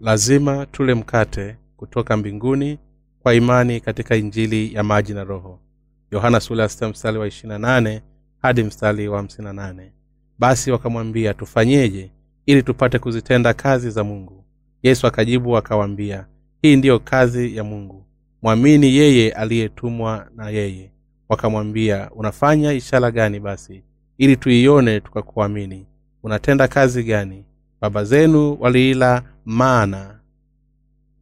lazima tule mkate kutoka mbinguni kwa imani katika injili ya maji na roho. Yohana wa 28 hadi mstari wa 58 basi wakamwambia tufanyeje ili tupate kuzitenda kazi za mungu? Yesu akajibu akawaambia hii ndiyo kazi ya mungu. Mwamini yeye aliyetumwa na yeye. Wakamwambia unafanya ishara gani basi ili tuione tukakuamini? Unatenda kazi gani? Baba zenu waliila mana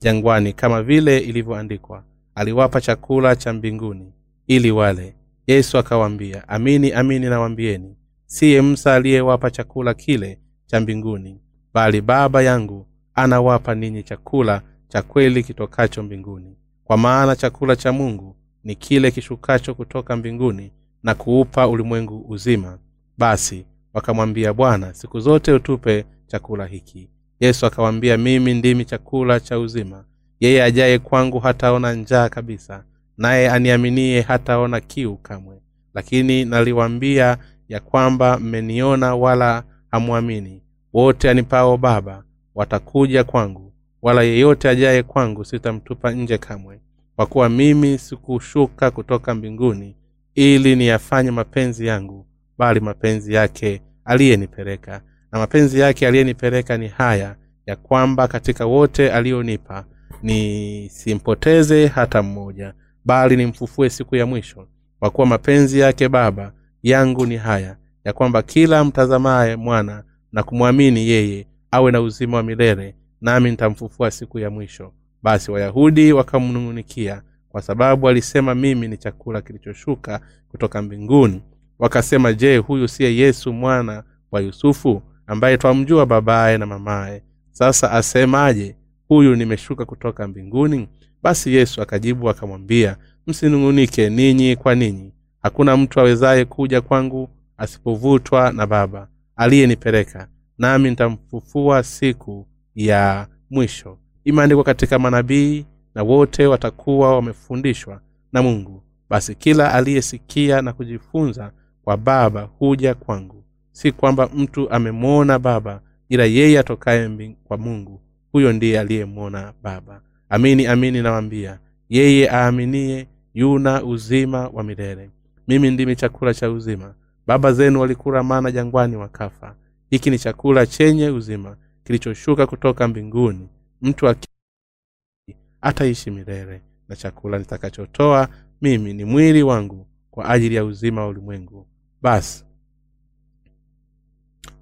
jangwani kama vile ilivyoandikwa aliwapa chakula cha mbinguni ili wale. Yesu akawaambia amini amini nawambieni siye msa aliyewapa chakula kile cha mbinguni bali baba yangu anawapa ninyi chakula cha kweli kitokacho mbinguni. Kwa maana chakula cha mungu ni kile kishukacho kutoka mbinguni na kuupa ulimwengu uzima. Basi wakamwambia bwana siku zote utupe chakula hiki yesu akawaambia mimi ndimi chakula cha uzima. Yeye ajaye kwangu hataona njaa kabisa naye aniaminie hataona kiu kamwe. Lakini naliwambia ya kwamba mmeniona wala hamwamini. Wote anipao baba watakuja kwangu wala yeyote ajaye kwangu sitamtupa nje kamwe. Kwa kuwa mimi sikushuka kutoka mbinguni ili niyafanye mapenzi yangu bali mapenzi yake aliyenipeleka na mapenzi yake aliyenipeleka ni haya ya kwamba katika wote aliyonipa nisimpoteze hata mmoja bali nimfufue siku ya mwisho. Kwa kuwa mapenzi yake baba yangu ni haya ya kwamba kila mtazamaye mwana na kumwamini yeye awe na uzima wa milele nami nitamfufua siku ya mwisho. Basi wayahudi wakamnung'unikia kwa sababu alisema mimi ni chakula kilichoshuka kutoka mbinguni. Wakasema je huyu siye yesu mwana wa yusufu ambaye twamjua babaye na mamaye. Sasa asemaje? Huyu nimeshuka kutoka mbinguni? Basi yesu akajibu akamwambia msinung'unike ninyi kwa ninyi. Hakuna mtu awezaye kuja kwangu asipovutwa na baba aliyenipeleka nami nitamfufua siku ya mwisho. Imeandikwa katika manabii na wote watakuwa wamefundishwa na mungu. Basi kila aliyesikia na kujifunza kwa baba huja kwangu si kwamba mtu amemwona baba ila yeye atokaye kwa mungu huyo ndiye aliyemwona baba. Amini amini nawambia yeye aaminie yuna uzima wa milele. Mimi ndimi chakula cha uzima. Baba zenu walikula mana jangwani wakafa. Hiki ni chakula chenye uzima kilichoshuka kutoka mbinguni. Mtu aki ataishi milele na chakula nitakachotoa mimi ni mwili wangu kwa ajili ya uzima wa ulimwengu. Basi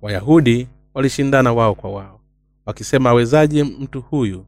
wayahudi walishindana wao kwa wao wakisema awezaje mtu huyu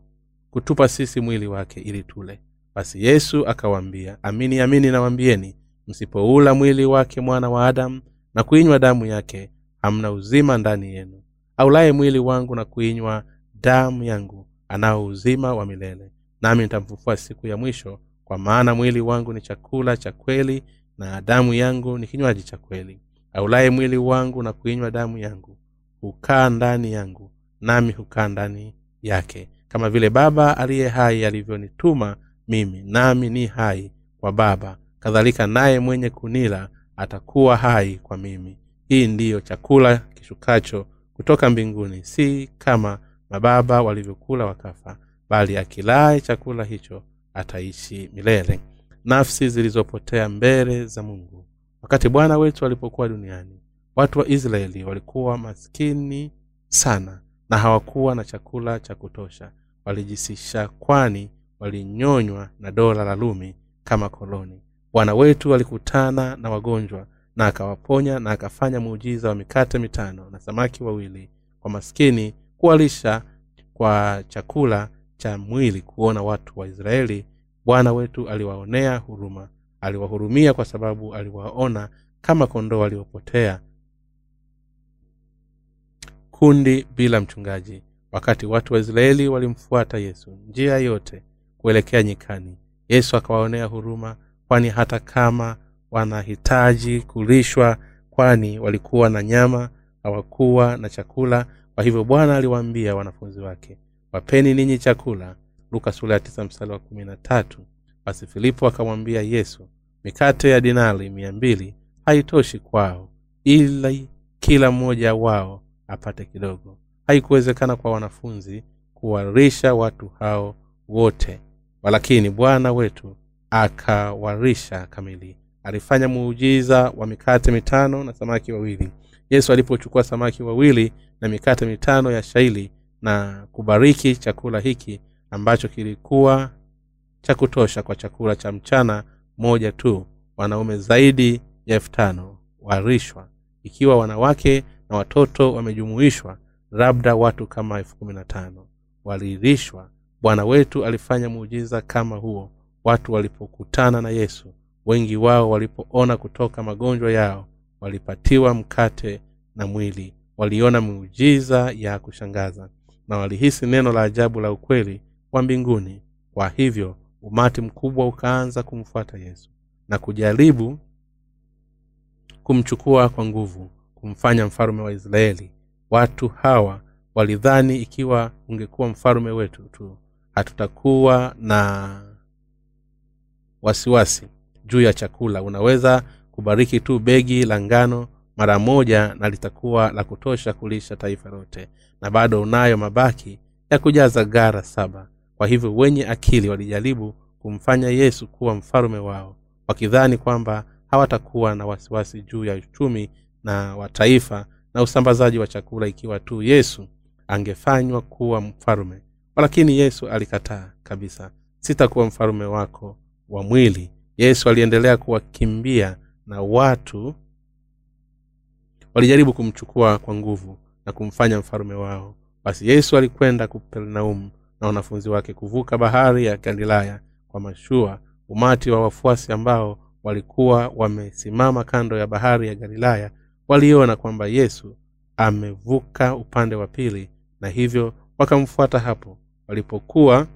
kutupa sisi mwili wake ili tule? Basi yesu akawaambia amini amini nawambieni msipoula mwili wake mwana wa adamu na kuinywa damu yake hamna uzima ndani yenu. Aulaye mwili wangu na kuinywa damu yangu anao uzima wa milele. Nami nitamfufua siku ya mwisho kwa maana mwili wangu ni chakula cha kweli na damu yangu ni kinywaji cha kweli aulaye mwili wangu na kuinywa damu yangu hukaa ndani yangu nami hukaa ndani yake. Kama vile baba aliye hai alivyonituma mimi nami ni hai kwa baba. Kadhalika naye mwenye kunila atakuwa hai kwa mimi. Hii ndiyo chakula kishukacho kutoka mbinguni. Si kama mababa walivyokula wakafa bali akilaye chakula hicho ataishi milele. Nafsi zilizopotea mbele za mungu wakati bwana wetu alipokuwa duniani watu wa israeli walikuwa maskini sana na hawakuwa na chakula cha kutosha. Walijisisha kwani walinyonywa na dola la lumi kama koloni. Bwana wetu alikutana na wagonjwa na akawaponya na akafanya muujiza wa mikate mitano na samaki wawili kwa maskini kuwalisha kwa chakula cha mwili kuona watu wa israeli. Bwana wetu aliwaonea huruma aliwahurumia kwa sababu aliwaona kama kondoo waliopotea. Kundi bila mchungaji. Wakati watu wa israeli walimfuata yesu njia yote kuelekea nyikani. Yesu akawaonea huruma kwani hata kama wanahitaji kulishwa kwani walikuwa na nyama hawakuwa na chakula kwa hivyo bwana aliwaambia wanafunzi wake wapeni ninyi chakula. Luka sula ya tisa mstari wa kumi na tatu basi filipo akamwambia yesu mikate ya dinari mia mbili haitoshi kwao ili kila mmoja wao apate kidogo. Haikuwezekana kwa wanafunzi kuwarisha watu hao wote walakini bwana wetu akawarisha kamili. Alifanya muujiza wa mikate mitano na samaki wawili. Yesu alipochukua samaki wawili na mikate mitano ya shaili na kubariki chakula hiki ambacho kilikuwa cha kutosha kwa chakula cha mchana moja tu wanaume zaidi ya elfu tano warishwa. Ikiwa wanawake na watoto wamejumuishwa labda watu kama elfu kumi na tano walirishwa. Bwana wetu alifanya muujiza kama huo watu walipokutana na yesu. Wengi wao walipoona kutoka magonjwa yao walipatiwa mkate na mwili. Waliona muujiza ya kushangaza na walihisi neno la ajabu la ukweli wa mbinguni. Kwa hivyo umati mkubwa ukaanza kumfuata yesu na kujaribu kumchukua kwa nguvu kumfanya mfalume wa israeli. Watu hawa walidhani ikiwa ungekuwa mfalume wetu tu hatutakuwa na wasiwasi juu ya chakula. Unaweza kubariki tu begi la ngano mara moja na litakuwa la kutosha kulisha taifa lote. Na bado unayo mabaki ya kujaza gara saba kwa hivyo wenye akili walijaribu kumfanya yesu kuwa mfalume wao wakidhani kwamba hawatakuwa na wasiwasi juu ya uchumi na wa taifa na usambazaji wa chakula ikiwa tu yesu angefanywa kuwa mfalume lakini yesu alikataa kabisa sitakuwa mfalume wako wa mwili. Yesu aliendelea kuwakimbia na watu walijaribu kumchukua kwa nguvu na kumfanya mfalume wao. Basi yesu alikwenda kupernaumu na wanafunzi wake kuvuka bahari ya galilaya kwa mashua umati wa wafuasi ambao walikuwa wamesimama kando ya bahari ya galilaya waliona kwamba yesu amevuka upande wa pili na hivyo wakamfuata hapo walipokuwa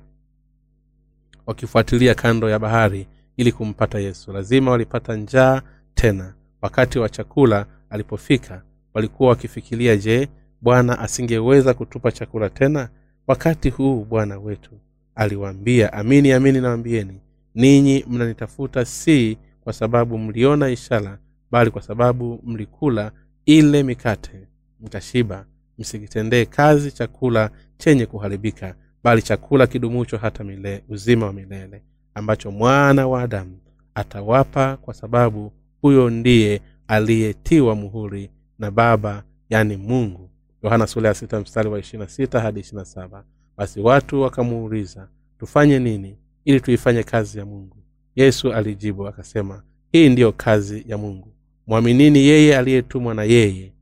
wakifuatilia kando ya bahari ili kumpata yesu. Lazima walipata njaa tena. Wakati wa chakula alipofika walikuwa wakifikiria je bwana asingeweza kutupa chakula tena wakati huu bwana wetu aliwaambia amini amini nawambieni ninyi mnanitafuta si kwa sababu mliona ishara bali kwa sababu mlikula ile mikate mkashiba msikitendee kazi chakula chenye kuharibika bali chakula kidumucho hata mile, uzima wa milele ambacho mwana wa adamu atawapa kwa sababu huyo ndiye aliyetiwa muhuri na baba yani mungu yohana sura mstari wa ishirina hadi ishirina saba. Basi watu wakamuuliza tufanye nini ili tuifanye kazi ya mungu? Yesu alijibu akasema hii ndiyo kazi ya mungu. Mwaminini yeye aliyetumwa na yeye.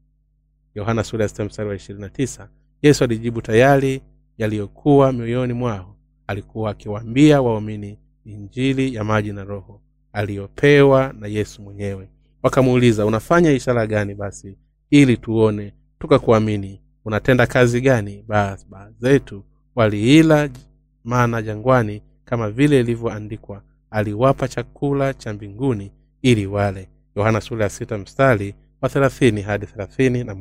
Yohana sura mstari wa ishirini yesu alijibu tayari yaliyokuwa mioyoni mwao. Alikuwa akiwaambia waumini injili ya maji na roho aliyopewa na yesu mwenyewe. Wakamuuliza unafanya ishara gani basi ili tuone tukakuamini. Unatenda kazi gani? Baba zetu. Waliila mana jangwani kama vile ilivyoandikwa. Aliwapa chakula cha mbinguni ili wale. Yohana ya mstari wa hadi na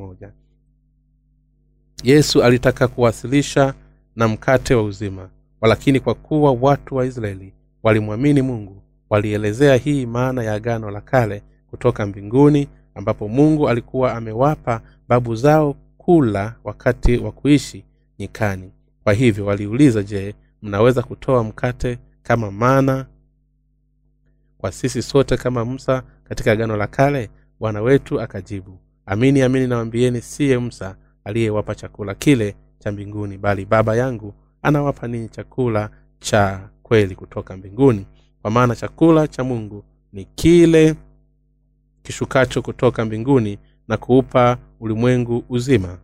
yesu alitaka kuwasilisha na mkate wa uzima. Walakini kwa kuwa watu wa israeli walimwamini mungu walielezea hii maana ya agano la kale kutoka mbinguni ambapo mungu alikuwa amewapa babu zao kula wakati wa kuishi nyikani. Kwa hivyo waliuliza je mnaweza kutoa mkate kama mana kwa sisi sote kama msa katika agano la kale? Bwana wetu akajibu amini amini nawambieni siye msa aliyewapa chakula kile cha mbinguni bali baba yangu anawapa ninyi chakula cha kweli kutoka mbinguni. Kwa maana chakula cha mungu ni kile kishukacho kutoka mbinguni na kuupa ulimwengu uzima.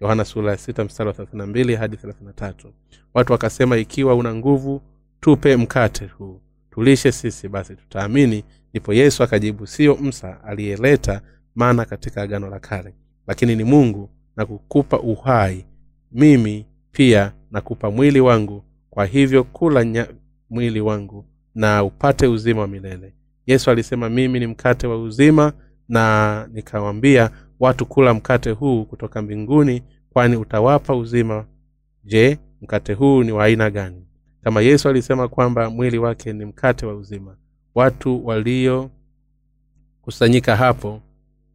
Yohana sura ya hadi thelathini na tatu. Watu wakasema ikiwa una nguvu tupe mkate huu. Tulishe sisi basi tutaamini. Ndipo yesu akajibu siyo msa aliyeleta mana katika agano la kale lakini ni mungu na kukupa uhai. Mimi pia nakupa mwili wangu. Kwa hivyo kula nya, mwili wangu na upate uzima wa milele yesu alisema mimi ni mkate wa uzima na nikawambia watu kula mkate huu kutoka mbinguni kwani utawapa uzima. Je mkate huu ni wa aina gani? Kama yesu alisema kwamba mwili wake ni mkate wa uzima watu waliokusanyika hapo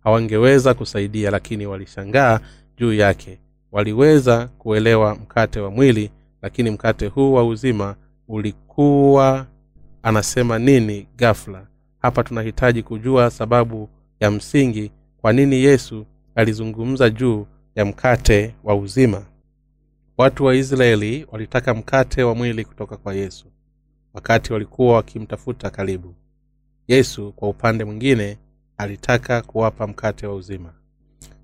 hawangeweza kusaidia lakini walishangaa juu yake. Waliweza kuelewa mkate wa mwili lakini mkate huu wa uzima ulikuwa anasema nini gafla hapa tunahitaji kujua sababu ya msingi kwa nini yesu alizungumza juu ya mkate wa uzima. Watu wa israeli walitaka mkate wa mwili kutoka kwa yesu wakati walikuwa wakimtafuta karibu. Yesu kwa upande mwingine alitaka kuwapa mkate wa uzima.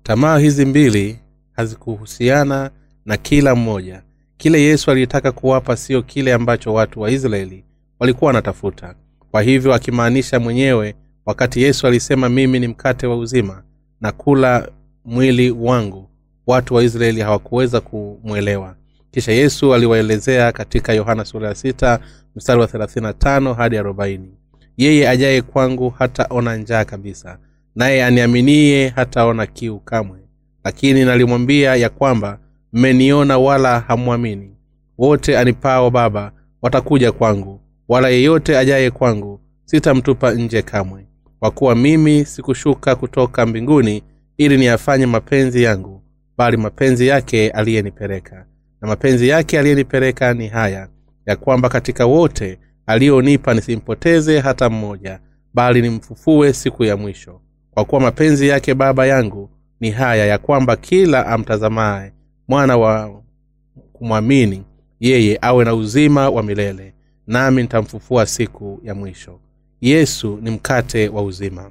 Tamaa hizi mbili hazikuhusiana na kila mmoja. Kile yesu alitaka kuwapa sio kile ambacho watu wa israeli walikuwa wanatafuta kwa hivyo akimaanisha mwenyewe wakati yesu alisema mimi ni mkate wa uzima na kula mwili wangu watu wa israeli hawakuweza kumwelewa. Kisha yesu aliwaelezea katika yohana sura ya sita mstari wa thelathini tano hadi arobaini. Yeye ajaye kwangu hataona njaa kabisa naye aniaminie hataona kiu kamwe. Lakini nalimwambia ya kwamba mmeniona wala hamwamini. Wote anipao baba watakuja kwangu wala yeyote ajaye kwangu sitamtupa nje kamwe. Kwa kuwa mimi sikushuka kutoka mbinguni ili niyafanye mapenzi yangu bali mapenzi yake aliyenipeleka. Na mapenzi yake aliyenipeleka ni haya ya kwamba katika wote aliyonipa nisimpoteze hata mmoja bali nimfufue siku ya mwisho. Kwa kuwa mapenzi yake baba yangu ni haya ya kwamba kila amtazamaye mwana wa kumwamini yeye awe na uzima wa milele nami nitamfufua siku ya mwisho. Yesu ni mkate wa uzima.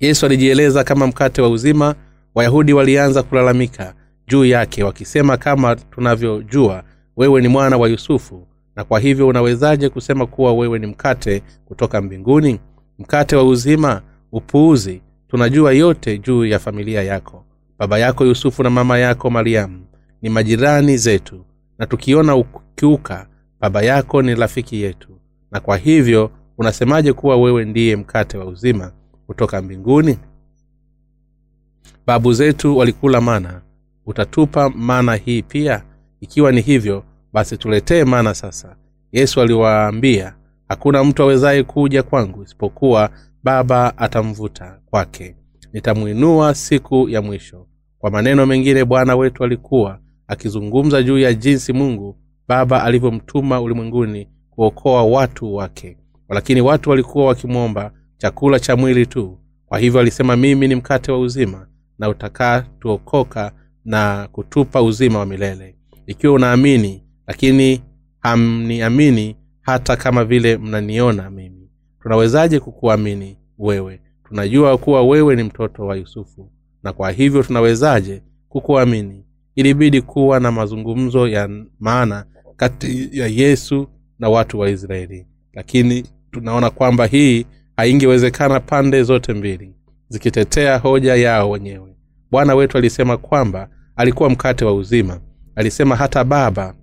Yesu alijieleza kama mkate wa uzima. Wayahudi walianza kulalamika juu yake wakisema kama tunavyojua wewe ni mwana wa yusufu. Na kwa hivyo unawezaje kusema kuwa wewe ni mkate kutoka mbinguni? Mkate wa uzima upuuzi. Tunajua yote juu ya familia yako. Baba yako yusufu na mama yako mariamu ni majirani zetu. Na tukiona ukiuka baba yako ni rafiki yetu. Na kwa hivyo unasemaje kuwa wewe ndiye mkate wa uzima kutoka mbinguni? Babu zetu walikula mana. Utatupa mana hii pia? Ikiwa ni hivyo basi tuletee mana sasa. Yesu aliwaambia hakuna mtu awezaye kuja kwangu isipokuwa baba atamvuta kwake. Nitamwinua siku ya mwisho. Kwa maneno mengine bwana wetu alikuwa akizungumza juu ya jinsi mungu baba alivyomtuma ulimwenguni kuokoa watu wake. Lakini watu walikuwa wakimwomba chakula cha mwili tu. Kwa hivyo alisema mimi ni mkate wa uzima na utakatuokoka na kutupa uzima wa milele. Ikiwa unaamini lakini hamniamini hata kama vile mnaniona mimi. Tunawezaje kukuamini wewe? Tunajua kuwa wewe ni mtoto wa yusufu na kwa hivyo tunawezaje kukuamini? Ilibidi kuwa na mazungumzo ya maana kati ya yesu na watu wa israeli. Lakini tunaona kwamba hii haingewezekana pande zote mbili zikitetea hoja yao wenyewe. Bwana wetu alisema kwamba alikuwa mkate wa uzima. Alisema hata baba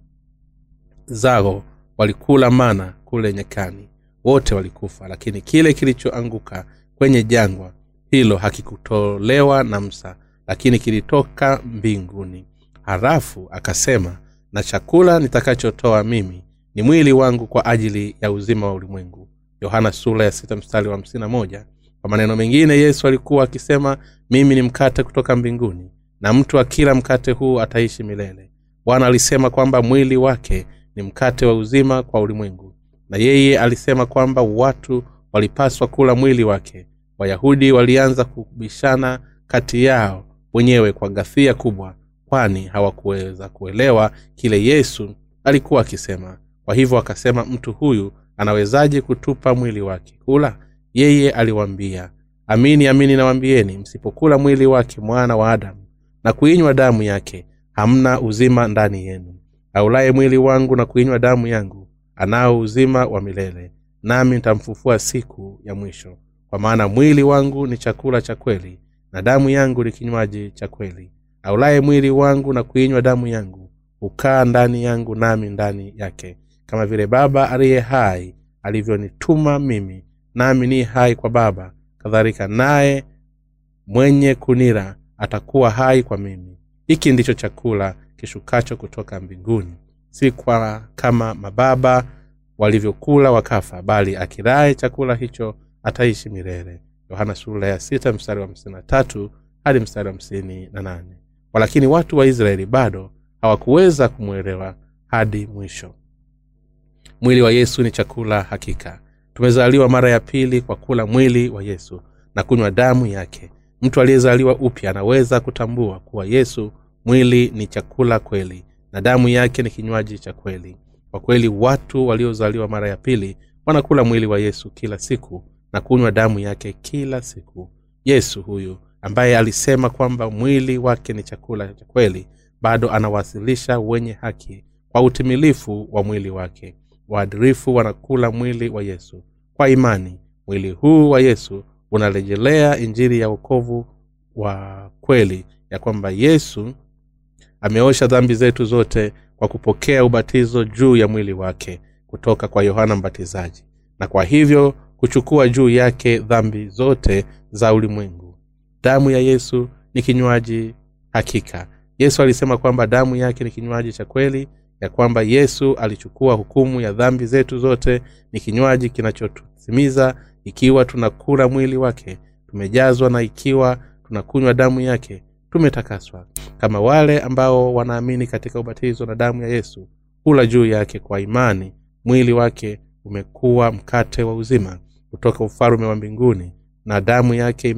zao walikula mana kule nyekani wote walikufa lakini kile kilichoanguka kwenye jangwa hilo hakikutolewa na msa lakini kilitoka mbinguni. Harafu akasema na chakula nitakachotoa mimi ni mwili wangu kwa ajili ya uzima wa ulimwengu. Yohana sura ya sita mstari wa hamsini na moja. Kwa maneno mengine yesu alikuwa akisema mimi ni mkate kutoka mbinguni na mtu akila mkate huu ataishi milele. Bwana alisema kwamba mwili wake ni mkate wa uzima kwa ulimwengu na yeye alisema kwamba watu walipaswa kula mwili wake. Wayahudi walianza kubishana kati yao wenyewe kwa ghafia kubwa kwani hawakuweza kuelewa kile yesu alikuwa akisema. Kwa hivyo akasema mtu huyu anawezaje kutupa mwili wake kula? Yeye aliwambia amini amini nawambieni msipokula mwili wake mwana wa adamu na kuinywa damu yake hamna uzima ndani yenu. Aulaye mwili wangu na kuinywa damu yangu anao uzima wa milele nami nitamfufua siku ya mwisho. Kwa maana mwili wangu ni chakula cha kweli na damu yangu ni kinywaji cha kweli aulaye mwili wangu na kuinywa damu yangu hukaa ndani yangu nami ndani yake. Kama vile baba aliye hai alivyonituma mimi nami ni hai kwa baba. Kadhalika naye mwenye kunira atakuwa hai kwa mimi. Hiki ndicho chakula kishukacho kutoka mbinguni. Si kwa kama mababa walivyokula wakafa bali akiraye chakula hicho ataishi milele. Yohana sura ya sita mstari wa hamsini na tatu hadi mstari wa hamsini na nane walakini watu wa israeli bado hawakuweza kumwelewa hadi mwisho. Mwili wa yesu ni chakula hakika. Tumezaliwa mara ya pili kwa kula mwili wa yesu na kunywa damu yake. Mtu aliyezaliwa upya anaweza kutambua kuwa yesu mwili ni chakula kweli na damu yake ni kinywaji cha kweli. Kwa kweli watu waliozaliwa mara ya pili wanakula mwili wa yesu kila siku na kunywa damu yake kila siku. Yesu huyu ambaye alisema kwamba mwili wake ni chakula cha kweli bado anawasilisha wenye haki kwa utimilifu wa mwili wake. Waadirifu wanakula mwili wa yesu. Kwa imani mwili huu wa yesu unarejelea injili ya wokovu wa kweli ya kwamba yesu ameosha dhambi zetu zote kwa kupokea ubatizo juu ya mwili wake kutoka kwa yohana mbatizaji na kwa hivyo kuchukua juu yake dhambi zote za ulimwengu damu ya yesu ni kinywaji hakika. Yesu alisema kwamba damu yake ni kinywaji cha kweli ya kwamba yesu alichukua hukumu ya dhambi zetu zote ni kinywaji kinachotutimiza ikiwa tunakula mwili wake tumejazwa na ikiwa tunakunywa damu yake tumetakaswa. Kama wale ambao wanaamini katika ubatizo na damu ya yesu hula juu yake kwa imani mwili wake umekuwa mkate wa uzima kutoka ufalume wa mbinguni na damu yake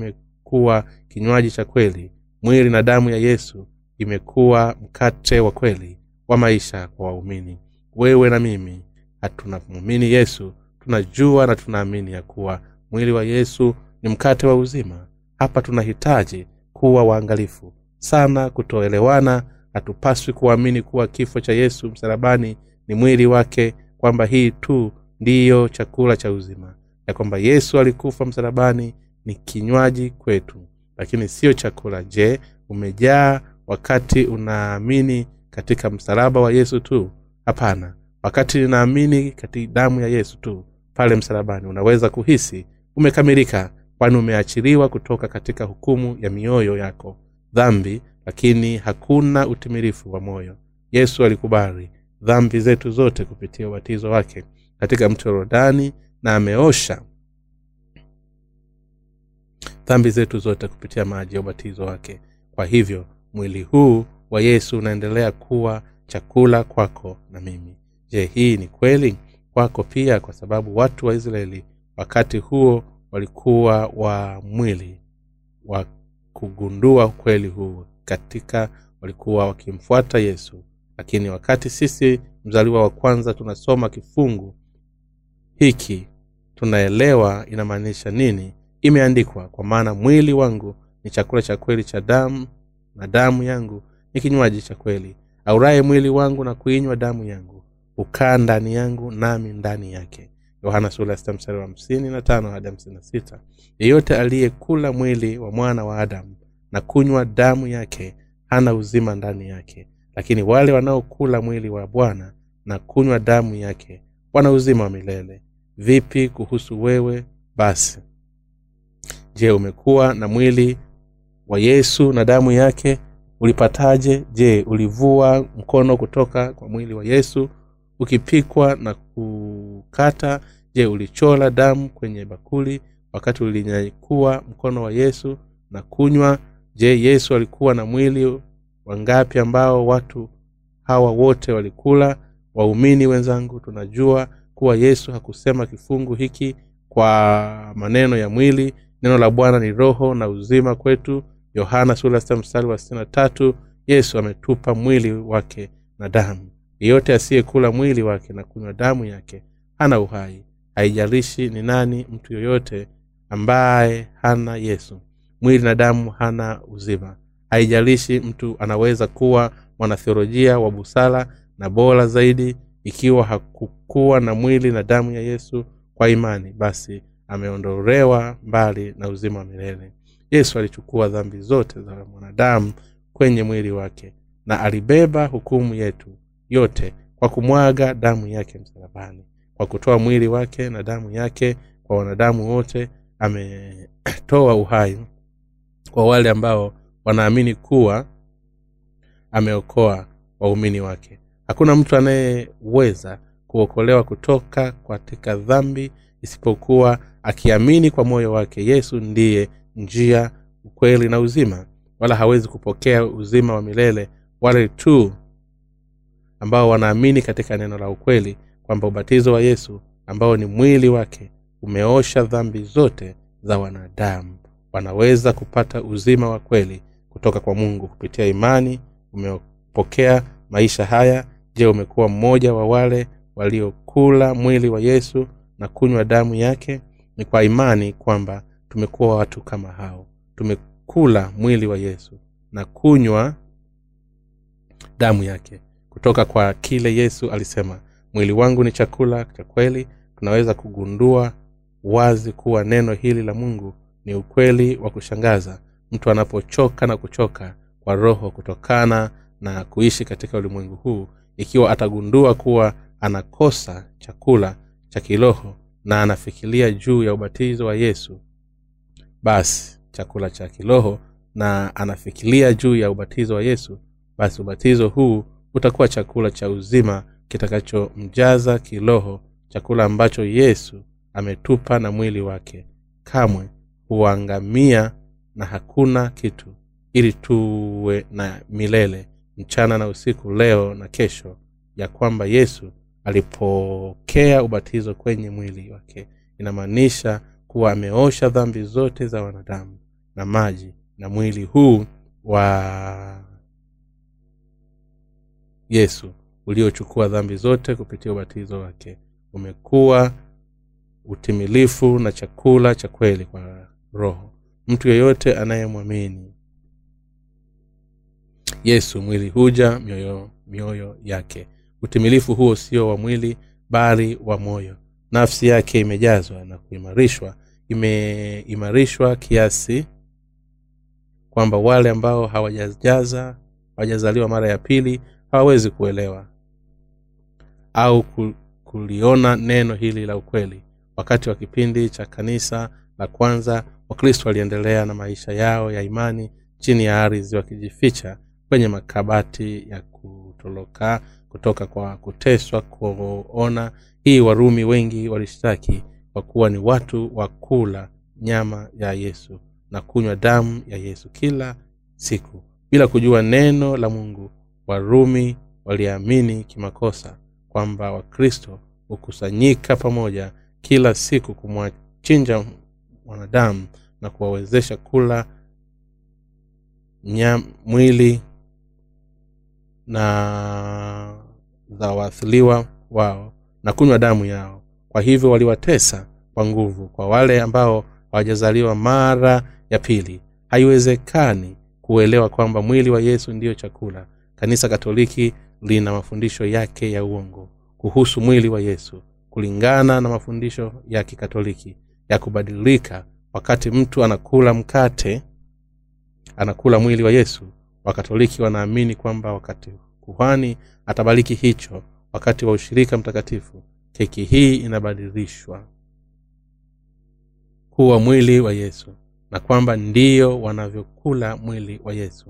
imekuwa kinywaji cha kweli. Mwili na damu ya yesu imekuwa mkate wa kweli wa maisha kwa waumini. Wewe na mimi hatunamwamini yesu. Tunajua na tunaamini ya kuwa mwili wa yesu ni mkate wa uzima. Hapa tunahitaji kuwa waangalifu sana kutoelewana. Hatupaswi kuamini kuwa kifo cha yesu msalabani ni mwili wake kwamba hii tu ndiyo chakula cha uzima. Ya kwamba yesu alikufa msalabani ni kinywaji kwetu. Lakini sio chakula. Je umejaa wakati unaamini katika msalaba wa yesu tu? Hapana. Wakati ninaamini katika damu ya yesu tu pale msalabani unaweza kuhisi umekamilika kwani umeachiliwa kutoka katika hukumu ya mioyo yako. Dhambi lakini hakuna utimilifu wa moyo. Yesu alikubali dhambi zetu zote kupitia ubatizo wake katika mto yorodani na ameosha dhambi zetu zote kupitia maji ya ubatizo wake. Kwa hivyo mwili huu wa yesu unaendelea kuwa chakula kwako na mimi. Je hii ni kweli? Kwako pia kwa sababu watu wa israeli wakati huo walikuwa wa mwili wa kugundua ukweli huu. Katika walikuwa wakimfuata yesu. Lakini wakati sisi mzaliwa wa kwanza tunasoma kifungu hiki tunaelewa inamaanisha nini imeandikwa kwa maana mwili wangu ni chakula cha kweli cha damu na damu yangu ni kinywaji cha kweli. Auraye mwili wangu na kuinywa damu yangu hukaa ndani yangu nami ndani yake. Yohana yeyote aliyekula mwili wa mwana wa adamu na kunywa damu yake hana uzima ndani yake. Lakini wale wanaokula mwili wa bwana na kunywa damu yake wana uzima wa milele. Vipi kuhusu wewe? Basi je umekuwa na mwili wa yesu na damu yake? Ulipataje? Je ulivua mkono kutoka kwa mwili wa yesu ukipikwa na kukata? Je ulichola damu kwenye bakuli wakati ulinyakua mkono wa yesu na kunywa? Je yesu alikuwa na mwili wangapi ambao watu hawa wote walikula? Waumini wenzangu tunajua kuwa yesu hakusema kifungu hiki kwa maneno ya mwili neno la bwana ni roho na uzima kwetu. Yohana sura sita wa sitini tatu yesu ametupa mwili wake na damu. Yeyote asiyekula mwili wake na kunywa damu yake hana uhai. Haijalishi ni nani mtu yoyote ambaye hana yesu. Mwili na damu hana uzima. Haijalishi mtu anaweza kuwa mwanatheolojia wa busara na bora zaidi ikiwa hakukuwa na mwili na damu ya yesu kwa imani basi ameondolewa mbali na uzima wa milele. Yesu alichukua dhambi zote za mwanadamu kwenye mwili wake na alibeba hukumu yetu yote kwa kumwaga damu yake msalabani. Kwa kutoa mwili wake na damu yake kwa wanadamu wote ametoa uhai kwa wale ambao wanaamini kuwa ameokoa waumini wake. Hakuna mtu anayeweza kuokolewa kutoka katika dhambi isipokuwa akiamini kwa moyo wake yesu ndiye njia ukweli na uzima. Wala hawezi kupokea uzima wa milele wale tu ambao wanaamini katika neno la ukweli kwamba ubatizo wa yesu ambao ni mwili wake umeosha dhambi zote za wanadamu. Wanaweza kupata uzima wa kweli kutoka kwa mungu kupitia imani umepokea maisha haya. Je umekuwa mmoja wa wale waliokula mwili wa yesu na kunywa damu yake ni kwa imani kwamba tumekuwa watu kama hao. Tumekula mwili wa yesu na kunywa damu yake. Kutoka kwa kile yesu alisema mwili wangu ni chakula cha kweli. Tunaweza kugundua wazi kuwa neno hili la mungu ni ukweli wa kushangaza. Mtu anapochoka na kuchoka kwa roho kutokana na kuishi katika ulimwengu huu ikiwa atagundua kuwa anakosa chakula cha kiroho na anafikiria juu ya ubatizo wa yesu. Basi chakula cha kiroho na anafikiria juu ya ubatizo wa yesu basi ubatizo huu utakuwa chakula cha uzima kitakachomjaza kiroho chakula ambacho yesu ametupa na mwili wake. Kamwe huangamia na hakuna kitu ili tuwe na milele mchana na usiku leo na kesho ya kwamba yesu alipokea ubatizo kwenye mwili wake. Inamaanisha kuwa ameosha dhambi zote za wanadamu na maji na mwili huu wa yesu uliochukua dhambi zote kupitia ubatizo wake. Umekuwa utimilifu na chakula cha kweli kwa roho. Mtu yeyote anayemwamini yesu mwili huja mioyo mioyo yake utimilifu huo sio wa mwili bali wa moyo. Nafsi yake imejazwa na kuimarishwa. Imeimarishwa kiasi kwamba wale ambao hawajajaza hawajazaliwa mara ya pili hawawezi kuelewa au kuliona neno hili la ukweli. Wakati wa kipindi cha kanisa la kwanza wakristo waliendelea na maisha yao ya imani chini ya ardhi wakijificha kwenye makabati ya kutoloka kutoka kwa kuteswa kuona. Hii warumi wengi walishtaki kwa kuwa ni watu wa kula nyama ya yesu na kunywa damu ya yesu kila siku. Bila kujua neno la mungu warumi waliamini kimakosa kwamba wakristo hukusanyika pamoja kila siku kumwachinja mwanadamu na kuwawezesha kula nyam, mwili na za waathiliwa wao na kunywa damu yao. Kwa hivyo waliwatesa kwa nguvu kwa wale ambao hawajazaliwa mara ya pili. Haiwezekani kuelewa kwamba mwili wa yesu ndiyo chakula. Kanisa katoliki lina mafundisho yake ya uongo kuhusu mwili wa yesu kulingana na mafundisho ya kikatoliki ya kubadilika. Wakati mtu anakula mkate anakula mwili wa yesu wakatoliki wanaamini kwamba wakati kuhani atabariki hicho wakati wa ushirika mtakatifu. Keki hii inabadilishwa kuwa mwili wa yesu na kwamba ndiyo wanavyokula mwili wa yesu.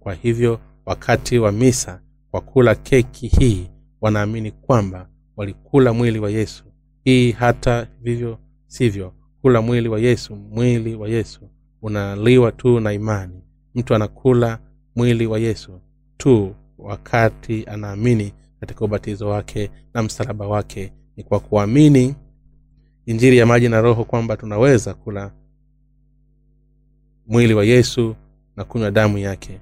Kwa hivyo wakati wa misa kwa kula keki hii wanaamini kwamba walikula mwili wa yesu. Hii hata vivyo sivyo kula mwili wa yesu mwili wa yesu unaliwa tu na imani. Mtu anakula mwili wa yesu tu wakati anaamini katika ubatizo wake na msalaba wake ni kwa kuamini injiri ya maji na roho kwamba tunaweza kula mwili wa yesu na kunywa damu yake.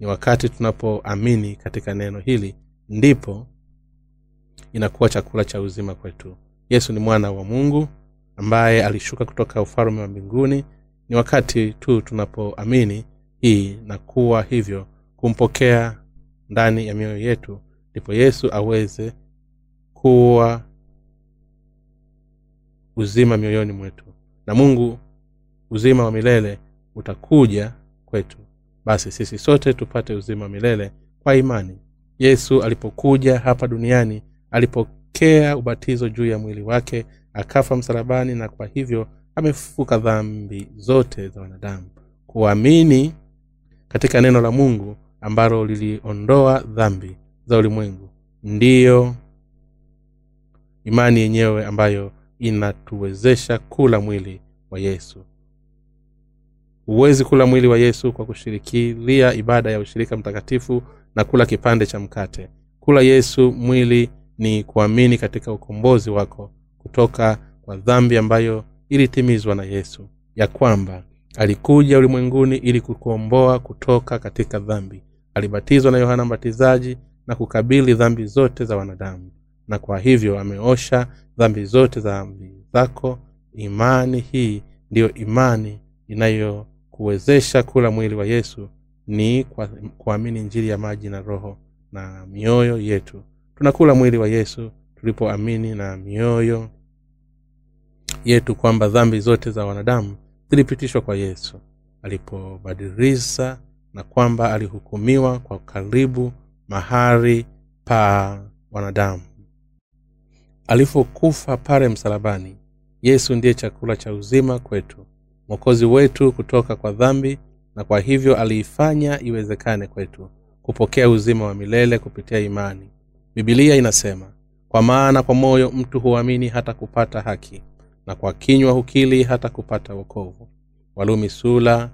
Ni wakati tunapoamini katika neno hili ndipo inakuwa chakula cha uzima kwetu. Yesu ni mwana wa mungu ambaye alishuka kutoka ufalme wa mbinguni. Ni wakati tu tunapoamini hii na kuwa hivyo kumpokea ndani ya mioyo yetu ndipo yesu aweze kuwa uzima mioyoni mwetu. Na mungu uzima wa milele utakuja kwetu. Basi sisi sote tupate uzima wa milele kwa imani. Yesu alipokuja hapa duniani alipokea ubatizo juu ya mwili wake akafa msalabani na kwa hivyo amefufuka dhambi zote za wanadamu. Kuamini katika neno la mungu ambalo liliondoa dhambi za ulimwengu. Ndiyo imani yenyewe ambayo inatuwezesha kula mwili wa yesu. Huwezi kula mwili wa yesu kwa kushirikilia ibada ya ushirika mtakatifu na kula kipande cha mkate. Kula yesu mwili ni kuamini katika ukombozi wako kutoka kwa dhambi ambayo ilitimizwa na yesu ya kwamba alikuja ulimwenguni ili kukuomboa kutoka katika dhambi alibatizwa na yohana mbatizaji na kukabili dhambi zote za wanadamu. Na kwa hivyo ameosha dhambi zote za dhambi zako. Imani hii ndiyo imani inayokuwezesha kula mwili wa yesu. Ni kuamini njiri ya maji na roho na mioyo yetu. Tunakula mwili wa yesu tulipoamini na mioyo yetu kwamba dhambi zote za wanadamu zilipitishwa kwa yesu. Alipobadiliza na kwamba alihukumiwa kwa karibu mahari pa wanadamu. Alipokufa pale msalabani yesu ndiye chakula cha uzima kwetu mwokozi wetu kutoka kwa dhambi na kwa hivyo aliifanya iwezekane kwetu kupokea uzima wa milele kupitia imani. Bibilia inasema kwa maana kwa moyo mtu huamini hata kupata haki na kwa kinywa hukili hata kupata wokovu. Walumi sula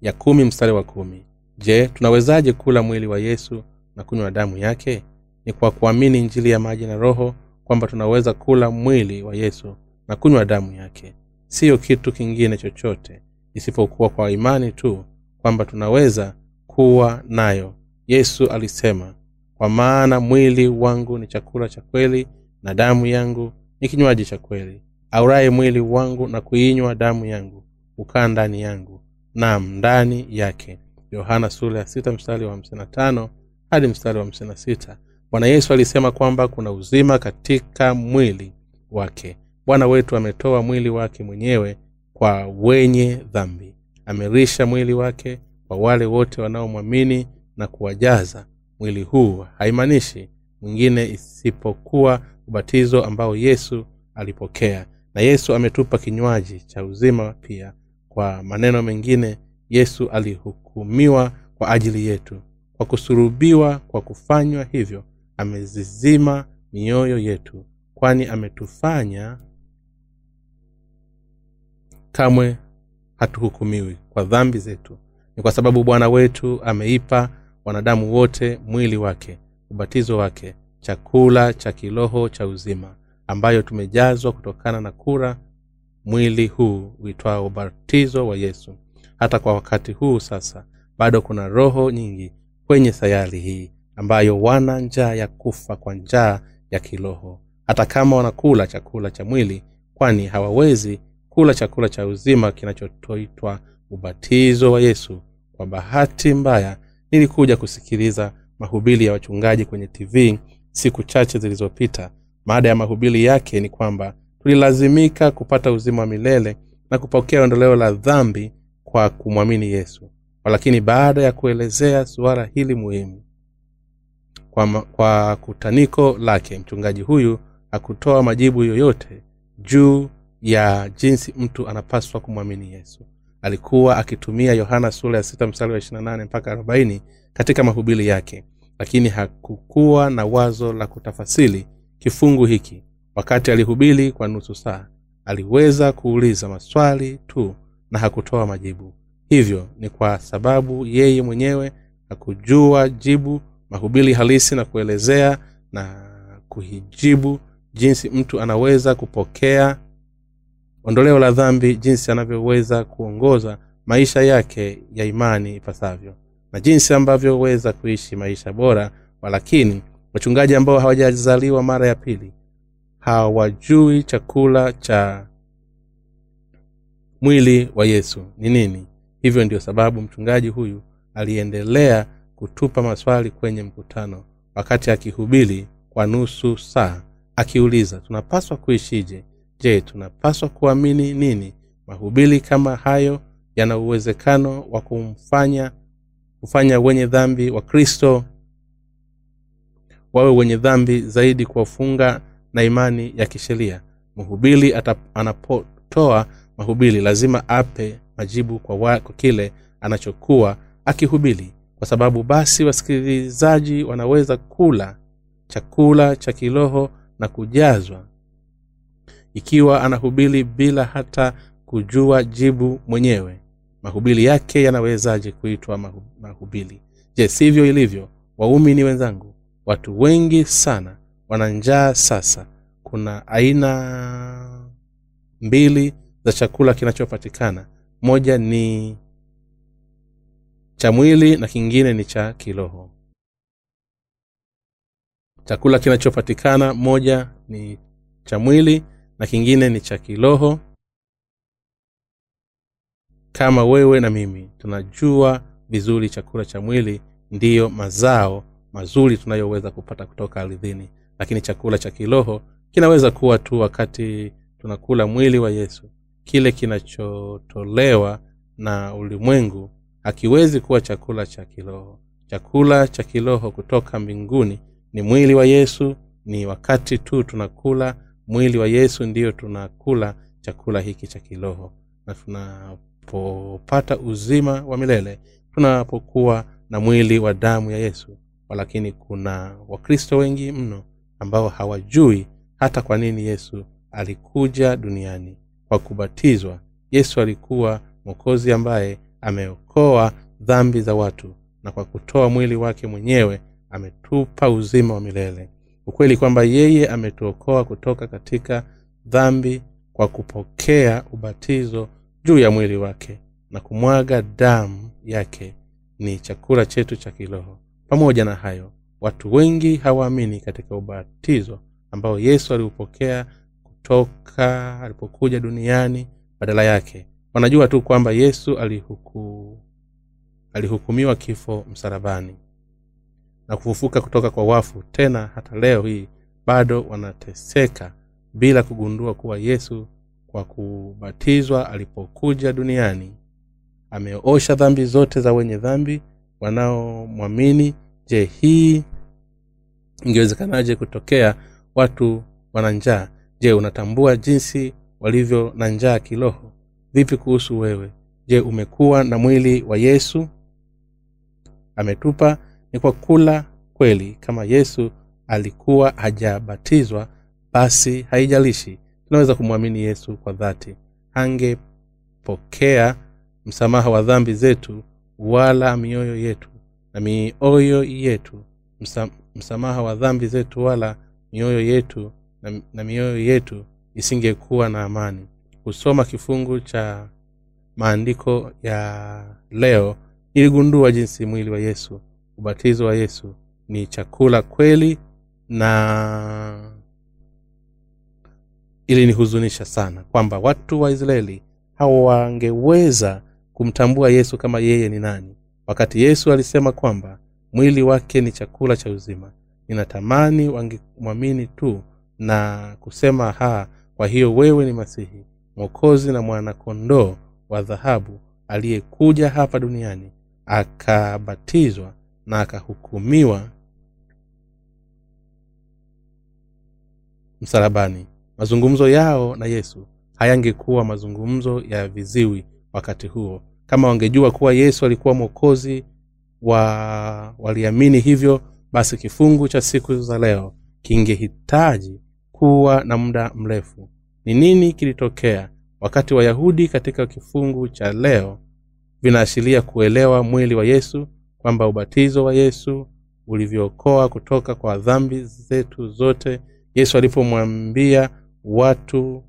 ya kumi mstari wa kumi. Je tunawezaje kula mwili wa yesu na kunywa damu yake? Ni kwa kuamini njili ya maji na roho kwamba tunaweza kula mwili wa yesu na kunywa damu yake. Siyo kitu kingine chochote isipokuwa kwa imani tu kwamba tunaweza kuwa nayo. Yesu alisema kwa maana mwili wangu ni chakula cha kweli na damu yangu ni kinywaji cha kweli. Auraye mwili wangu na kuinywa damu yangu hukaa ndani yangu nam ndani yake. Yohana sura ya sita mstari wa hamsina tano hadi mstari wa hamsina sita. Bwana yesu alisema kwamba kuna uzima katika mwili wake. Bwana wetu ametoa mwili wake mwenyewe kwa wenye dhambi. Amerisha mwili wake kwa wale wote wanaomwamini na kuwajaza. Mwili huu haimaanishi mwingine isipokuwa ubatizo ambao yesu alipokea. Na yesu ametupa kinywaji cha uzima pia kwa maneno mengine yesu alihukumiwa kwa ajili yetu. Kwa kusurubiwa kwa kufanywa hivyo amezizima mioyo yetu kwani ametufanya kamwe hatuhukumiwi kwa dhambi zetu. Ni kwa sababu bwana wetu ameipa wanadamu wote mwili wake ubatizo wake chakula cha kiroho cha uzima ambayo tumejazwa kutokana na kura mwili huu uitwao ubatizo wa yesu. Hata kwa wakati huu sasa bado kuna roho nyingi kwenye sayari hii ambayo wana njaa ya kufa kwa njaa ya kiroho. Hata kama wanakula chakula cha mwili kwani hawawezi kula chakula cha uzima kinachotoitwa ubatizo wa yesu. Kwa bahati mbaya nilikuja kusikiliza mahubiri ya wachungaji kwenye tv siku chache zilizopita. Maada ya mahubiri yake ni kwamba tulilazimika kupata uzima wa milele na kupokea ondoleo la dhambi kwa kumwamini yesu. Lakini baada ya kuelezea suala hili muhimu kwa, kwa kutaniko lake mchungaji huyu hakutoa majibu yoyote juu ya jinsi mtu anapaswa kumwamini yesu. Alikuwa akitumia yohana sura ya sita mstari wa 28 mpaka 40 katika mahubiri yake lakini hakukuwa na wazo la kutafasili kifungu hiki wakati alihubiri kwa nusu saa aliweza kuuliza maswali tu na hakutoa majibu. Hivyo ni kwa sababu yeye mwenyewe hakujua jibu mahubiri halisi na kuelezea na kuhijibu jinsi mtu anaweza kupokea ondoleo la dhambi jinsi anavyoweza kuongoza maisha yake ya imani ipasavyo na jinsi ambavyoweza kuishi maisha bora. Walakini wachungaji ambao hawajazaliwa mara ya pili hawajui chakula cha mwili wa yesu. Ni nini? Hivyo ndio sababu mchungaji huyu aliendelea kutupa maswali kwenye mkutano wakati akihubiri kwa nusu saa akiuliza tunapaswa kuishije? Je tunapaswa kuamini nini? Mahubiri kama hayo yana uwezekano wa kumfanya kufanya wenye dhambi wa kristo wawe wenye dhambi zaidi kuwafunga na imani ya kisheria. Mhubiri anapotoa mahubiri lazima ape majibu kwa, wa, kwa kile anachokuwa akihubiri. Kwa sababu basi wasikilizaji wanaweza kula chakula cha kiroho na kujazwa. Ikiwa anahubiri bila hata kujua jibu mwenyewe mahubiri yake yanawezaje kuitwa mahubili je sivyo ilivyo? Waumini wenzangu watu wengi sana wana njaa sasa. Kuna aina mbili za chakula kinachopatikana. Moja ni cha mwili na kingine ni cha kiroho. Chakula kinachopatikana moja ni cha mwili na kingine ni cha kiroho. Kama wewe na mimi tunajua vizuri chakula cha mwili ndiyo mazao mazuri tunayoweza kupata kutoka ardhini lakini chakula cha kiroho kinaweza kuwa tu wakati tunakula mwili wa yesu. Kile kinachotolewa na ulimwengu hakiwezi kuwa chakula cha kiroho. Chakula cha kiroho kutoka mbinguni ni mwili wa yesu ni wakati tu tunakula mwili wa yesu ndiyo tunakula chakula hiki cha kiroho. Na tunapopata uzima wa milele tunapokuwa na mwili wa damu ya yesu. Walakini kuna wakristo wengi mno ambao hawajui hata kwa nini yesu alikuja duniani. Kwa kubatizwa yesu alikuwa mwokozi ambaye ameokoa dhambi za watu na kwa kutoa mwili wake mwenyewe ametupa uzima wa milele. Ukweli kwamba yeye ametuokoa kutoka katika dhambi kwa kupokea ubatizo juu ya mwili wake na kumwaga damu yake. Ni chakula chetu cha kiroho. Pamoja na hayo watu wengi hawaamini katika ubatizo ambao yesu aliupokea kutoka alipokuja duniani badala yake. Wanajua tu kwamba yesu alihuku, alihukumiwa kifo msalabani na kufufuka kutoka kwa wafu. Tena hata leo hii bado wanateseka bila kugundua kuwa yesu kwa kubatizwa alipokuja duniani ameosha dhambi zote za wenye dhambi wanaomwamini je hii ingewezekanaje kutokea watu wana njaa? Je unatambua jinsi walivyo na njaa kiroho? Vipi kuhusu wewe? Je umekuwa na mwili wa yesu? Ametupa ni kwa kula kweli. Kama yesu alikuwa hajabatizwa basi haijalishi. Tunaweza kumwamini yesu kwa dhati. Angepokea msamaha wa dhambi zetu wala mioyo yetu na mioyo yetu msa, msamaha wa dhambi zetu wala mioyo yetu na, na mioyo yetu isingekuwa na amani. Kusoma kifungu cha maandiko ya leo iligundua jinsi mwili wa yesu ubatizo wa yesu ni chakula kweli na ilinihuzunisha sana kwamba watu wa israeli hawangeweza kumtambua yesu kama yeye ni nani wakati yesu alisema kwamba mwili wake ni chakula cha uzima ninatamani wangemwamini tu na kusema ha kwa hiyo wewe ni masihi mwokozi na mwanakondoo wa dhahabu aliyekuja hapa duniani akabatizwa na akahukumiwa msalabani. Mazungumzo yao na yesu hayangekuwa mazungumzo ya viziwi wakati huo kama wangejua kuwa yesu alikuwa mwokozi wa waliamini hivyo basi kifungu cha siku za leo kingehitaji kuwa na muda mrefu. Ni nini kilitokea wakati wayahudi katika kifungu cha leo vinaashiria kuelewa mwili wa yesu kwamba ubatizo wa yesu ulivyookoa kutoka kwa dhambi zetu zote? Yesu alipomwambia watu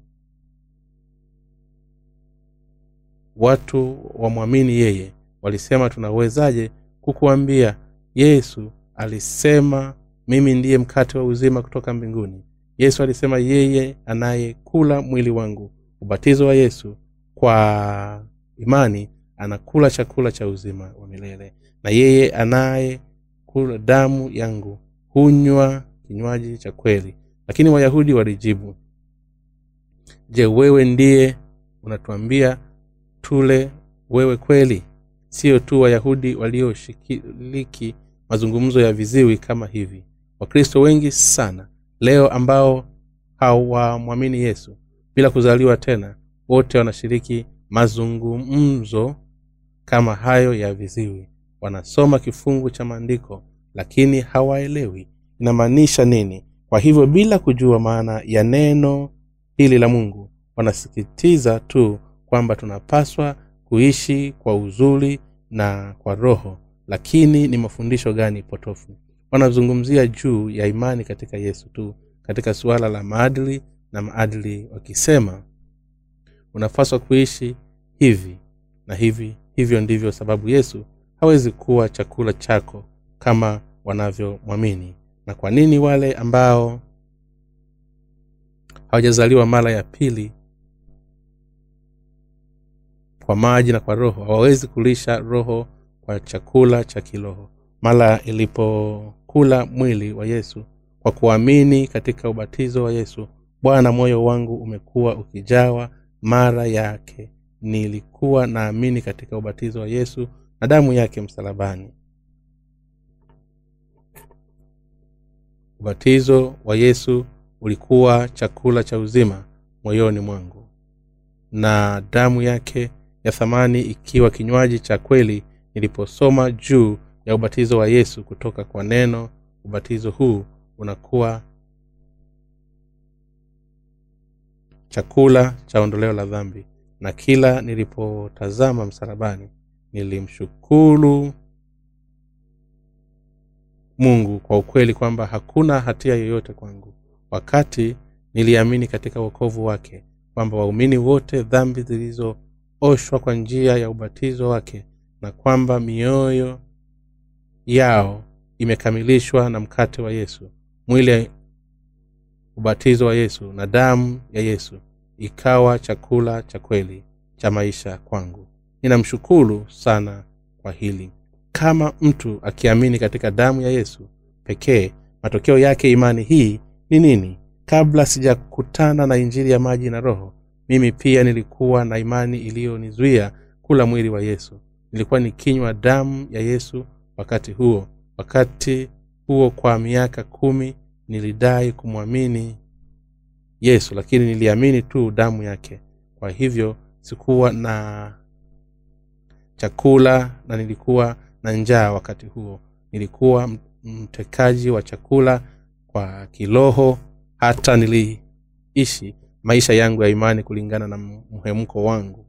watu wamwamini yeye. Walisema tunawezaje kukuambia yesu alisema mimi ndiye mkate wa uzima kutoka mbinguni. Yesu alisema yeye anayekula mwili wangu ubatizo wa yesu kwa imani anakula chakula cha uzima wa milele. Na yeye anayekula damu yangu hunywa kinywaji cha kweli. Lakini wayahudi walijibu je wewe ndiye unatuambia tule wewe kweli. Sio tu wayahudi walioshiriki mazungumzo ya viziwi kama hivi. Wakristo wengi sana leo ambao hawamwamini yesu bila kuzaliwa tena wote wanashiriki mazungumzo kama hayo ya viziwi. Wanasoma kifungu cha maandiko lakini hawaelewi inamaanisha nini. Kwa hivyo bila kujua maana ya neno hili la mungu wanasikitiza tu kwamba tunapaswa kuishi kwa uzuri na kwa roho. Lakini ni mafundisho gani potofu? Wanazungumzia juu ya imani katika yesu tu katika suala la maadili na maadili wakisema unapaswa kuishi hivi na hivi. Hivyo ndivyo sababu yesu hawezi kuwa chakula chako kama wanavyomwamini. Na kwa nini wale ambao hawajazaliwa mara ya pili kwa maji na kwa roho. Hawawezi kulisha roho kwa chakula cha kiroho. Mara ilipokula mwili wa yesu kwa kuamini katika ubatizo wa yesu bwana moyo wangu umekuwa ukijawa mara yake. Nilikuwa naamini katika ubatizo wa yesu na damu yake msalabani. Ubatizo wa yesu ulikuwa chakula cha uzima moyoni mwangu na damu yake ya thamani ikiwa kinywaji cha kweli niliposoma juu ya ubatizo wa yesu kutoka kwa neno ubatizo huu unakuwa chakula cha ondoleo la dhambi. Na kila nilipotazama msalabani nilimshukuru mungu kwa ukweli kwamba hakuna hatia yoyote kwangu. Wakati niliamini katika uokovu wake kwamba waumini wote dhambi zilizooshwa kwa njia ya ubatizo wake na kwamba mioyo yao imekamilishwa na mkate wa yesu mwili ubatizo wa yesu na damu ya yesu ikawa chakula cha kweli cha maisha kwangu. Ninamshukuru sana kwa hili. Kama mtu akiamini katika damu ya yesu pekee matokeo yake imani hii ni nini? Kabla sijakutana na injili ya maji na roho mimi pia nilikuwa na imani iliyonizuia kula mwili wa yesu. Nilikuwa nikinywa damu ya yesu wakati huo. Wakati huo kwa miaka kumi nilidai kumwamini yesu lakini niliamini tu damu yake. Kwa hivyo sikuwa na chakula na nilikuwa na njaa wakati huo. Nilikuwa mtekaji wa chakula kwa kiroho hata niliishi maisha yangu ya imani kulingana na mhemko wangu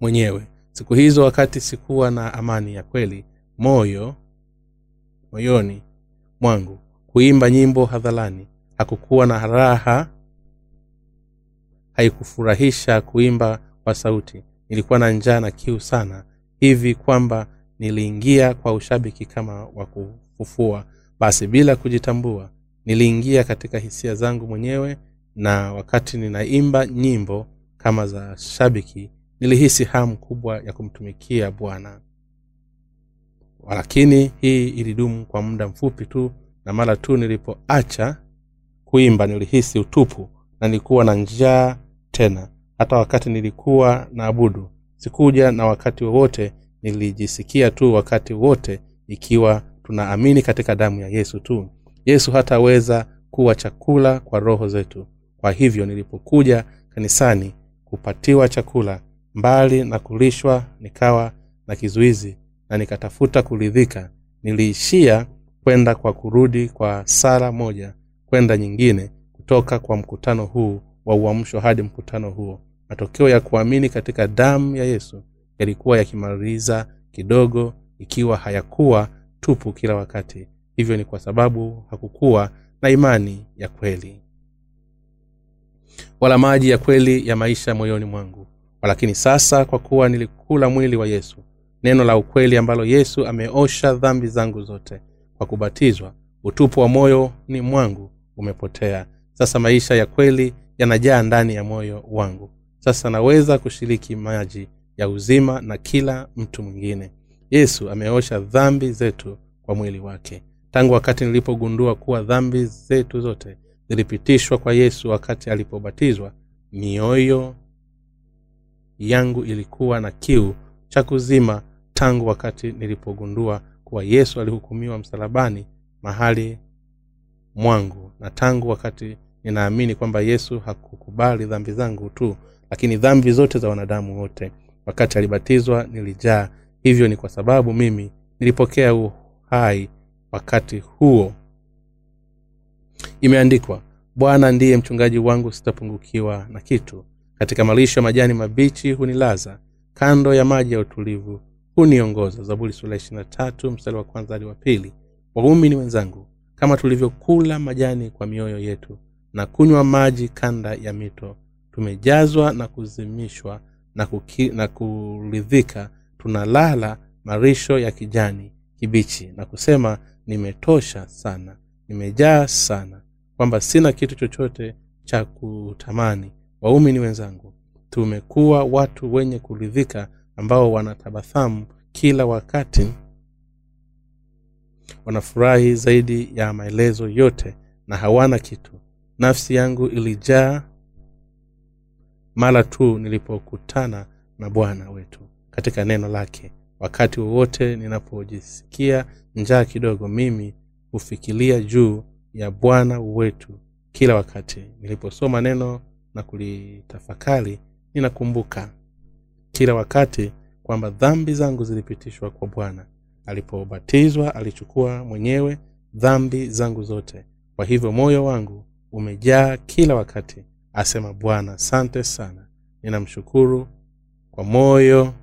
mwenyewe. Siku hizo wakati sikuwa na amani ya kweli moyo moyoni mwangu kuimba nyimbo hadharani hakukuwa na raha haikufurahisha kuimba kwa sauti. Nilikuwa na njaa na kiu sana hivi kwamba niliingia kwa ushabiki kama wa kufufua. Basi bila kujitambua niliingia katika hisia zangu mwenyewe na wakati ninaimba nyimbo kama za shabiki nilihisi hamu kubwa ya kumtumikia bwana. Lakini hii ilidumu kwa muda mfupi tu na mara tu nilipoacha kuimba nilihisi utupu na nilikuwa na njaa tena. Hata wakati nilikuwa na abudu sikuja na wakati wowote nilijisikia tu wakati wote ikiwa tunaamini katika damu ya yesu tu. Yesu hataweza kuwa chakula kwa roho zetu kwa hivyo nilipokuja kanisani kupatiwa chakula mbali na kulishwa nikawa na kizuizi na nikatafuta kuridhika niliishia kwenda kwa kurudi kwa sara moja kwenda nyingine kutoka kwa mkutano huu wa uamsho hadi mkutano huo. Matokeo ya kuamini katika damu ya yesu yalikuwa yakimaliza kidogo ikiwa hayakuwa tupu kila wakati. Hivyo ni kwa sababu hakukuwa na imani ya kweli wala maji ya kweli ya maisha moyoni mwangu. Walakini sasa kwa kuwa nilikula mwili wa yesu neno la ukweli ambalo yesu ameosha dhambi zangu zote kwa kubatizwa utupu wa moyo ni mwangu umepotea. Sasa maisha ya kweli yanajaa ndani ya moyo wangu. Sasa naweza kushiriki maji ya uzima na kila mtu mwingine. Yesu ameosha dhambi zetu kwa mwili wake. Tangu wakati nilipogundua kuwa dhambi zetu zote zilipitishwa kwa yesu wakati alipobatizwa mioyo yangu ilikuwa na kiu cha kuzima tangu wakati nilipogundua kuwa yesu alihukumiwa msalabani mahali mwangu. Na tangu wakati ninaamini kwamba yesu hakukubali dhambi zangu tu lakini dhambi zote za wanadamu wote. Wakati alibatizwa nilijaa. Hivyo ni kwa sababu mimi nilipokea uhai wakati huo imeandikwa bwana ndiye mchungaji wangu sitapungukiwa na kitu. Katika malisho ya majani mabichi hunilaza kando ya maji ya utulivu huniongoza. Zaburi sura ishirina mstari wa kwanza hadi wa pili. Waumini wenzangu kama tulivyokula majani kwa mioyo yetu na kunywa maji kanda ya mito tumejazwa na kuzimishwa na, kuki, na kuridhika tunalala marisho ya kijani kibichi na kusema nimetosha sana nimejaa sana kwamba sina kitu chochote cha kutamani. Waumini wenzangu tumekuwa watu wenye kuridhika ambao wanatabathamu kila wakati. Wanafurahi zaidi ya maelezo yote na hawana kitu. Nafsi yangu ilijaa mara tu nilipokutana na bwana wetu katika neno lake. Wakati wowote ninapojisikia njaa kidogo mimi hufikiria juu ya bwana wetu kila wakati. Niliposoma neno na kulitafakari ninakumbuka kila wakati kwamba dhambi zangu zilipitishwa kwa bwana. Alipobatizwa alichukua mwenyewe dhambi zangu zote. Kwa hivyo moyo wangu umejaa kila wakati asema bwana. Asante sana. Ninamshukuru kwa moyo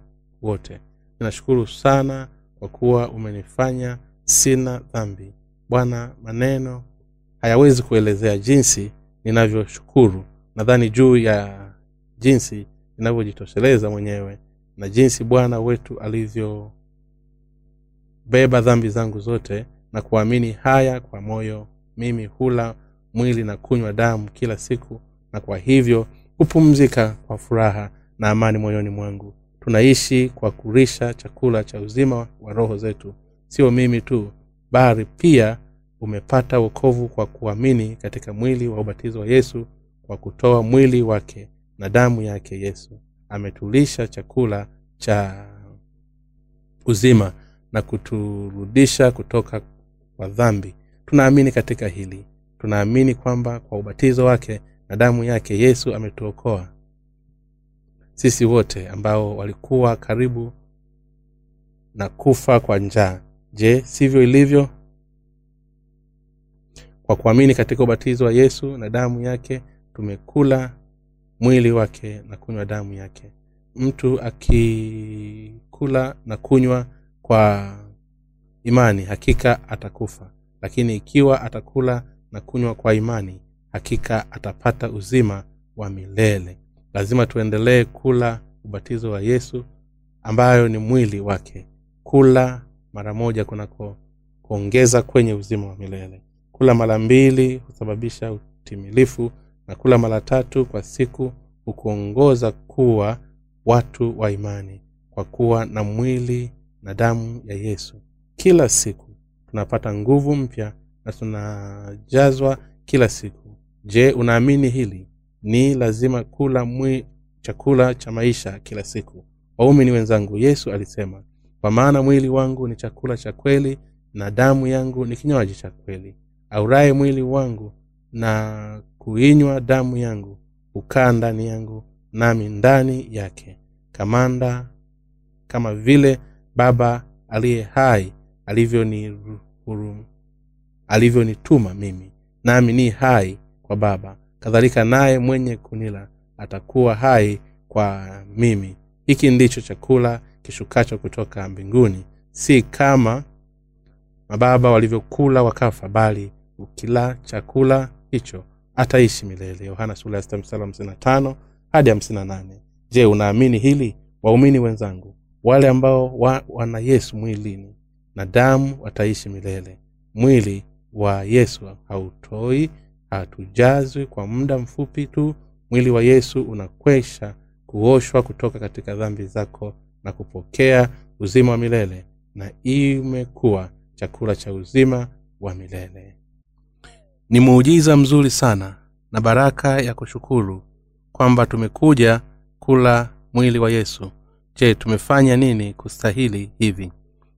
wote. Ninashukuru sana kwa kuwa umenifanya sina dhambi bwana maneno hayawezi kuelezea jinsi ninavyoshukuru. Nadhani juu ya jinsi ninavyojitosheleza mwenyewe na jinsi bwana wetu alivyobeba dhambi zangu zote na kuamini haya kwa moyo mimi hula mwili na kunywa damu kila siku na kwa hivyo hupumzika kwa furaha na amani moyoni mwangu. Tunaishi kwa kurisha chakula cha uzima wa roho zetu. Sio mimi tu bali pia umepata wokovu kwa kuamini katika mwili wa ubatizo wa yesu kwa kutoa mwili wake na damu yake yesu. Ametulisha chakula cha uzima na kuturudisha kutoka kwa dhambi. Tunaamini katika hili. Tunaamini kwamba kwa ubatizo wake na damu yake yesu ametuokoa. Sisi wote ambao walikuwa karibu na kufa kwa njaa je sivyo ilivyo? Kwa kuamini katika ubatizo wa yesu na damu yake tumekula mwili wake na kunywa damu yake. Mtu akikula na kunywa kwa imani hakika atakufa. Lakini ikiwa atakula na kunywa kwa imani hakika atapata uzima wa milele. Lazima tuendelee kula ubatizo wa yesu ambayo ni mwili wake. Kula mara moja kunako kuongeza kwenye uzima wa milele. Kula mara mbili husababisha utimilifu na kula mara tatu kwa siku hukuongoza kuwa watu wa imani kwa kuwa na mwili na damu ya yesu. Kila siku tunapata nguvu mpya na tunajazwa kila siku. Je unaamini hili? Ni lazima kula mwi chakula cha maisha kila siku. Waumini wenzangu yesu alisema kwa maana mwili wangu ni chakula cha kweli na damu yangu ni kinywaji cha kweli. Auraye mwili wangu na kuinywa damu yangu hukaa ndani yangu nami ndani yake. Kamanda kama vile baba aliye hai alivyonituma alivyo mimi nami ni hai kwa baba. Kadhalika naye mwenye kunila atakuwa hai kwa mimi. Hiki ndicho chakula kishukacho kutoka mbinguni. Si kama mababa walivyokula wakafa bali ukila chakula hicho ataishi milele. Yohana hadi hamsini je unaamini hili? Waumini wenzangu wale ambao wa, wana yesu mwilini na damu wataishi milele. Mwili wa yesu hautoi hatujazwi kwa muda mfupi tu. Mwili wa yesu unakwesha kuoshwa kutoka katika dhambi zako na kupokea uzima wa milele na imekuwa chakula cha uzima wa milele. Ni muujiza mzuri sana na baraka ya kushukuru kwamba tumekuja kula mwili wa yesu. Je tumefanya nini kustahili hivi?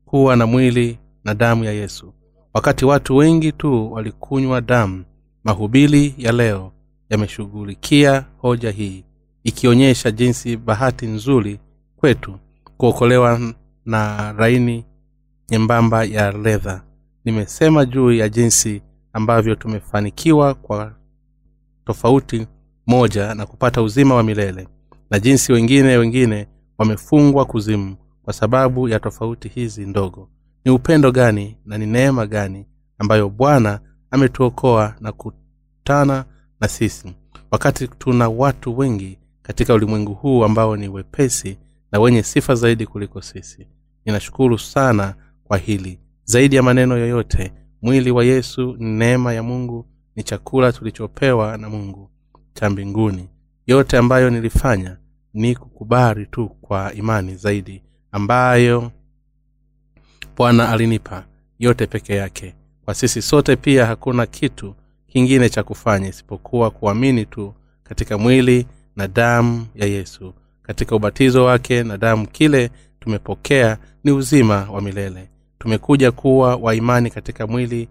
Kuwa na mwili na damu ya yesu. Wakati watu wengi tu walikunywa damu mahubili ya leo yameshughulikia hoja hii ikionyesha jinsi bahati nzuri kwetu kuokolewa na raini nyembamba ya ledha. Nimesema juu ya jinsi ambavyo tumefanikiwa kwa tofauti moja na kupata uzima wa milele na jinsi wengine wengine wamefungwa kuzimu kwa sababu ya tofauti hizi ndogo. Ni upendo gani na ni neema gani ambayo bwana ametuokoa na kutana na sisi? Wakati tuna watu wengi katika ulimwengu huu ambao ni wepesi na wenye sifa zaidi kuliko sisi. Ninashukuru sana kwa hili. Zaidi ya maneno yoyote mwili wa yesu ni neema ya mungu ni chakula tulichopewa na mungu cha mbinguni. Yote ambayo nilifanya ni kukubali tu kwa imani zaidi ambayo bwana alinipa yote peke yake. Kwa sisi sote pia hakuna kitu kingine cha kufanya isipokuwa kuamini tu katika mwili na damu ya yesu katika ubatizo wake na damu kile tumepokea ni uzima wa milele. Tumekuja kuwa waimani katika mwili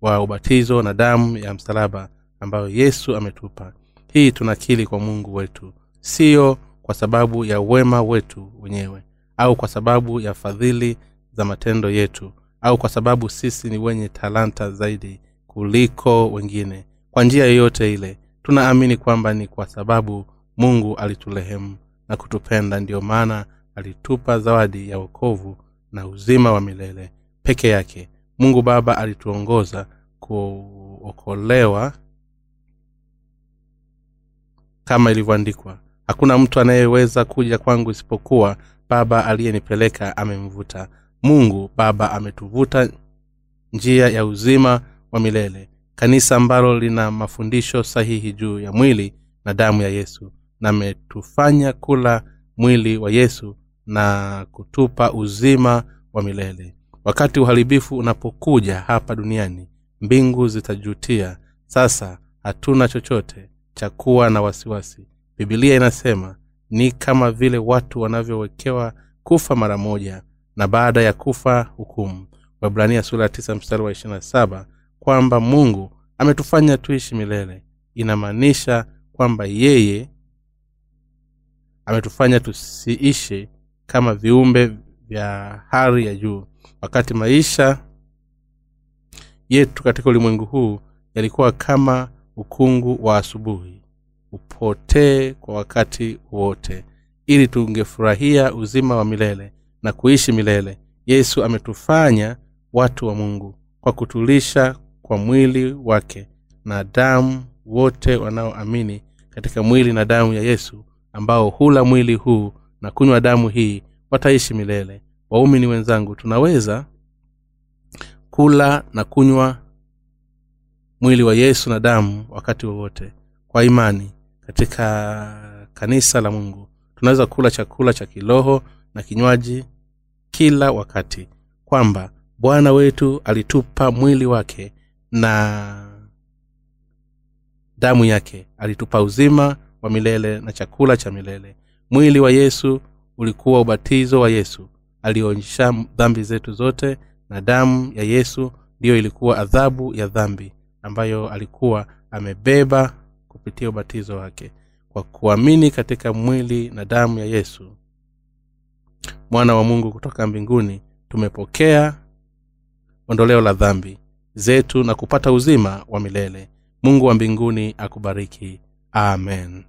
wa ubatizo na damu ya msalaba ambayo yesu ametupa. Hii tunakili kwa mungu wetu siyo kwa sababu ya wema wetu wenyewe au kwa sababu ya fadhili za matendo yetu au kwa sababu sisi ni wenye talanta zaidi kuliko wengine. Kwa njia yoyote ile tunaamini kwamba ni kwa sababu mungu alitulehemu na kutupenda ndiyo maana alitupa zawadi ya wokovu na uzima wa milele peke yake. Mungu baba alituongoza kuokolewa kama ilivyoandikwa. Hakuna mtu anayeweza kuja kwangu isipokuwa baba aliyenipeleka amemvuta. Mungu baba ametuvuta njia ya uzima wa milele kanisa ambalo lina mafundisho sahihi juu ya mwili na damu ya yesu na ametufanya kula mwili wa yesu na kutupa uzima wa milele. Wakati uharibifu unapokuja hapa duniani mbingu zitajutia. Sasa hatuna chochote cha kuwa na wasiwasi. Bibilia inasema ni kama vile watu wanavyowekewa kufa mara moja na baada ya kufa hukumu. Wabrania sura ya mstari wa ishirina saba kwamba mungu ametufanya tuishi milele. Inamaanisha kwamba yeye ametufanya tusiishi kama viumbe vya hali ya juu. Wakati maisha yetu katika ulimwengu huu yalikuwa kama ukungu wa asubuhi. Upotee kwa wakati wote. Ili tungefurahia uzima wa milele na kuishi milele yesu ametufanya watu wa mungu kwa kutulisha kwa mwili wake na damu wote wanaoamini katika mwili na damu ya yesu ambao hula mwili huu na kunywa damu hii wataishi milele. Waumini wenzangu tunaweza kula na kunywa mwili wa yesu na damu wakati wowote kwa imani katika kanisa la mungu. Tunaweza kula chakula cha kiroho na kinywaji kila wakati kwamba bwana wetu alitupa mwili wake na damu yake alitupa uzima wa milele na chakula cha milele. Mwili wa yesu ulikuwa ubatizo wa yesu alionyesha dhambi zetu zote na damu ya yesu ndiyo ilikuwa adhabu ya dhambi ambayo alikuwa amebeba kupitia ubatizo wake. Kwa kuamini katika mwili na damu ya yesu mwana wa mungu kutoka mbinguni tumepokea ondoleo la dhambi zetu na kupata uzima wa milele. Mungu wa mbinguni akubariki Amén.